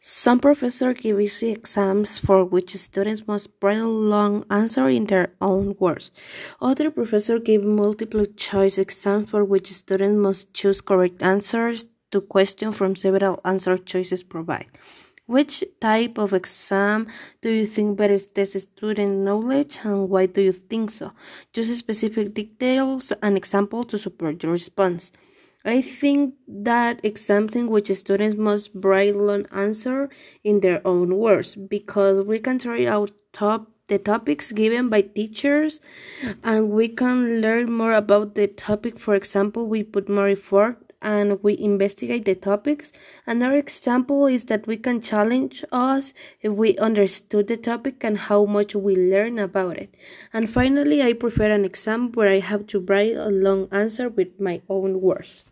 Some professors give easy exams for which students must write a long answer in their own words. Other professors give multiple choice exams for which students must choose correct answers to questions from several answer choices provided. Which type of exam do you think better tests student knowledge and why do you think so? Use specific details and examples to support your response. I think that exams in which students must write long answer in their own words because we can try out top the topics given by teachers and we can learn more about the topic. For example, we put more effort and we investigate the topics. Another example is that we can challenge us if we understood the topic and how much we learn about it. And finally, I prefer an exam where I have to write a long answer with my own words.